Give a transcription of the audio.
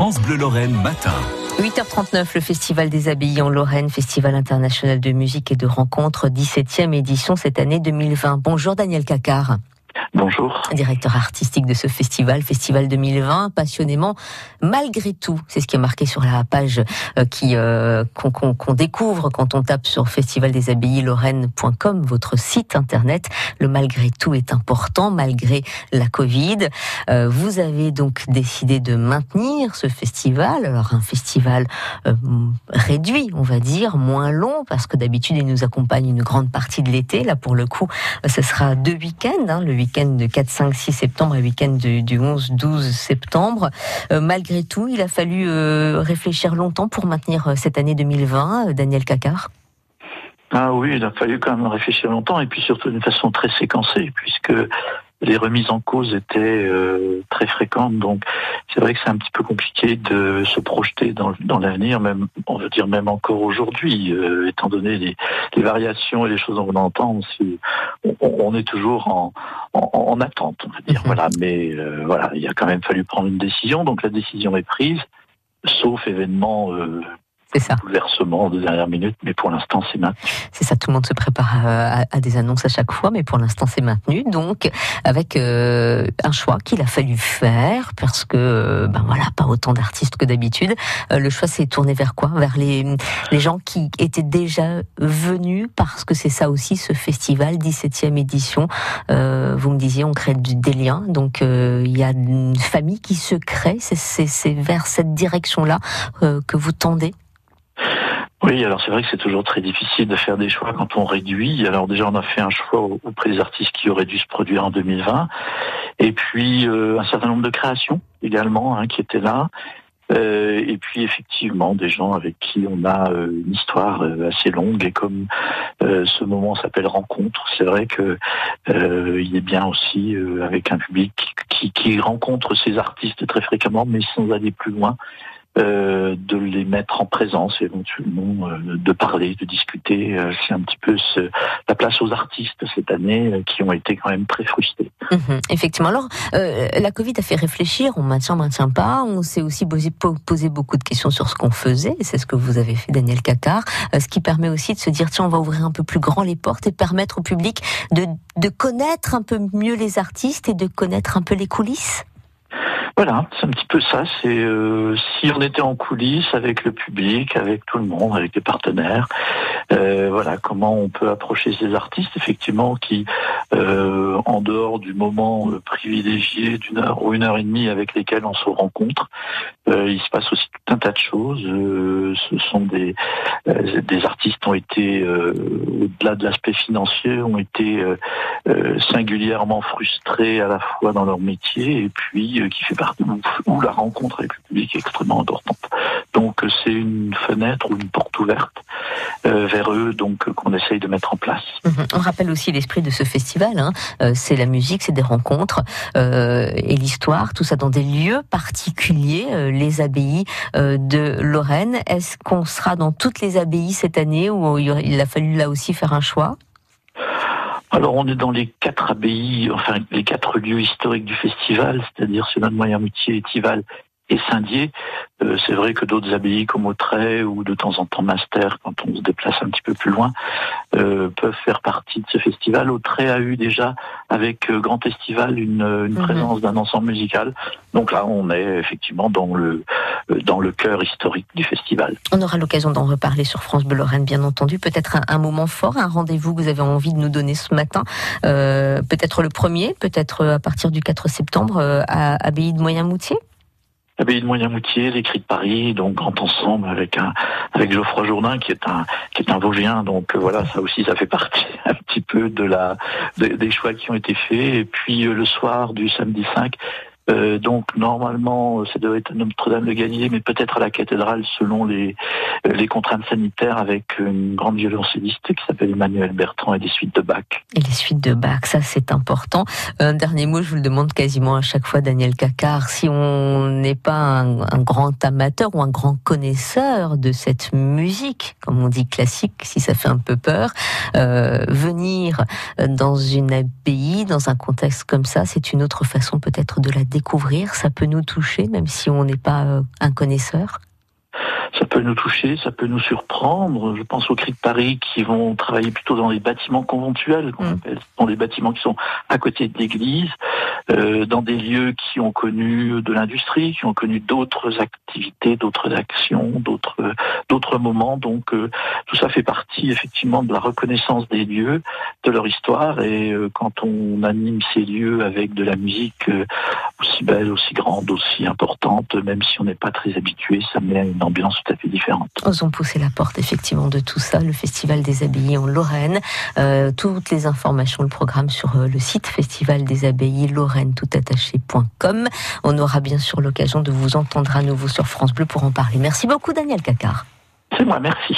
France Bleu Lorraine matin. 8h39, le Festival des Abbayes en Lorraine, Festival international de musique et de rencontres, 17e édition cette année 2020. Bonjour Daniel Cacard. Bonjour. Directeur artistique de ce festival, Festival 2020, passionnément, malgré tout. C'est ce qui est marqué sur la page euh, qui euh, qu'on découvre quand on tape sur festivaldesabbayes-lorraine.com, votre site internet. Le malgré tout est important, malgré la Covid. Euh, vous avez donc décidé de maintenir ce festival. Alors un festival réduit, on va dire, moins long, parce que d'habitude il nous accompagne une grande partie de l'été. Là, pour le coup, ce sera deux week-ends, hein, le week-end de 4, 5, 6 septembre et week-end du, 11, 12 septembre. Euh, malgré tout, il a fallu euh, réfléchir longtemps pour maintenir euh, cette année 2020. Daniel Cacard ah oui, il a fallu quand même réfléchir longtemps et puis surtout d'une façon très séquencée puisque les remises en cause étaient euh, très fréquentes, donc c'est vrai que c'est un petit peu compliqué de se projeter dans, dans l'avenir, même on veut dire même encore aujourd'hui, euh, étant donné les, les, variations et les choses qu'on entend, on, on, est toujours en, en, en, attente, on va dire. Mhm. Voilà, mais euh, voilà, il a quand même fallu prendre une décision, donc la décision est prise, sauf événement c'est ça. Bouleversement de dernière minute, mais pour l'instant c'est maintenu. C'est ça, tout le monde se prépare à, à, des annonces à chaque fois, mais pour l'instant c'est maintenu. Donc avec euh, un choix qu'il a fallu faire parce que euh, ben voilà, pas autant d'artistes que d'habitude. Euh, le choix s'est tourné vers quoi? Vers les les gens qui étaient déjà venus parce que c'est ça aussi ce festival 17e édition. vous me disiez on crée des liens, donc il y a une famille qui se crée. C'est vers cette direction là que vous tendez. Oui, alors c'est vrai que c'est toujours très difficile de faire des choix quand on réduit. Alors déjà, on a fait un choix auprès des artistes qui auraient dû se produire en 2020, et puis euh, un certain nombre de créations également hein, qui étaient là. Euh, et puis effectivement des gens avec qui on a euh, une histoire assez longue et comme ce moment s'appelle rencontre, c'est vrai que il est bien aussi avec un public qui, qui rencontre ces artistes très fréquemment mais sans aller plus loin. Euh, de les mettre en présence éventuellement, euh, de parler, de discuter. Euh, c'est un petit peu ce, la place aux artistes cette année qui ont été quand même très frustrés. Mhm, effectivement. Alors, la Covid a fait réfléchir, on maintient, on maintient pas. On s'est aussi posé, beaucoup de questions sur ce qu'on faisait. C'est ce que vous avez fait, Daniel Cacard. ce qui permet aussi de se dire, tiens, on va ouvrir un peu plus grand les portes et permettre au public de connaître un peu mieux les artistes et de connaître un peu les coulisses. Voilà, c'est un petit peu ça. C'est euh, si on était en coulisses avec le public, avec tout le monde, avec les partenaires. Euh, voilà, comment on peut approcher ces artistes, effectivement, qui, euh, en dehors du moment privilégié d'une heure ou une heure et demie avec lesquels on se rencontre, il se passe aussi tout un tas de choses. ce sont des des artistes ont été au-delà de l'aspect financier, ont été singulièrement frustrés à la fois dans leur métier et puis qui fait partie où, la rencontre avec le public est extrêmement importante. Donc c'est une fenêtre ou une porte ouverte euh, vers eux, donc qu'on essaye de mettre en place. Mhm. On rappelle aussi l'esprit de ce festival. Hein. Euh, c'est la musique, c'est des rencontres euh, et l'histoire, tout ça dans des lieux particuliers, les abbayes de Lorraine. Est-ce qu'on sera dans toutes les abbayes cette année ou il a fallu là aussi faire un choix? Alors on est dans les quatre abbayes, enfin les quatre lieux historiques du festival, c'est-à-dire Sénat de Moyen-Moutier, Étival et Saint-Dié. Euh, c'est vrai que d'autres abbayes comme Autray ou de temps en temps Master, quand on se déplace un petit peu plus loin, euh, peuvent faire partie de ce festival. Autray a eu déjà, avec euh, Grand Festival, une, une mhm. présence d'un ensemble musical. Donc là, on est effectivement dans le dans le cœur historique du festival. On aura l'occasion d'en reparler sur France Bleu Lorraine, bien entendu. Peut-être un, moment fort, un rendez-vous que vous avez envie de nous donner ce matin. peut-être le premier, peut-être à partir du 4 septembre à Abbaye de Moyen-Moutier l'abbaye de Moyen-Moutier, les Cris de Paris, donc grand ensemble avec avec Geoffroy Jourdain qui est un qui est un Vosgien, donc euh, voilà ça aussi ça fait partie un petit peu de la des choix qui ont été faits. Et puis euh, le soir du samedi 5, euh, donc normalement, ça doit être Notre-Dame de Galilée, mais peut-être à la cathédrale selon les, euh, les contraintes sanitaires avec une grande violoncelliste qui s'appelle Emmanuel Bertrand et des suites de Bach. Et les suites de Bach, ça c'est important. Un dernier mot, je vous le demande quasiment à chaque fois, Daniel Cacard, si on n'est pas un, grand amateur ou un grand connaisseur de cette musique, comme on dit classique, si ça fait un peu peur, euh, venir dans une abbaye, dans un contexte comme ça, c'est une autre façon peut-être de la découvrir découvrir, ça peut nous toucher, même si on n'est pas un connaisseur ça peut nous toucher, ça peut nous surprendre. Je pense aux cris de Paris qui vont travailler plutôt dans les bâtiments conventuels, qu'on mm. appelle, dans les bâtiments qui sont à côté de l'église, euh, dans des lieux qui ont connu de l'industrie, qui ont connu d'autres activités, d'autres actions, d'autres d'autres moments. Donc euh, tout ça fait partie effectivement de la reconnaissance des lieux, de leur histoire. Et euh, quand on anime ces lieux avec de la musique aussi belle, aussi grande, aussi importante, même si on n'est pas très habitué, ça met une ambiance tout à fait différente. Osons pousser la porte effectivement de tout ça, le Festival des Abbayes en Lorraine. Toutes les informations, le programme sur le site Festival des Abbayes Lorraine toutattaché.com. On aura bien sûr l'occasion de vous entendre à nouveau sur France Bleu pour en parler. Merci beaucoup Daniel Cacard. C'est moi, merci.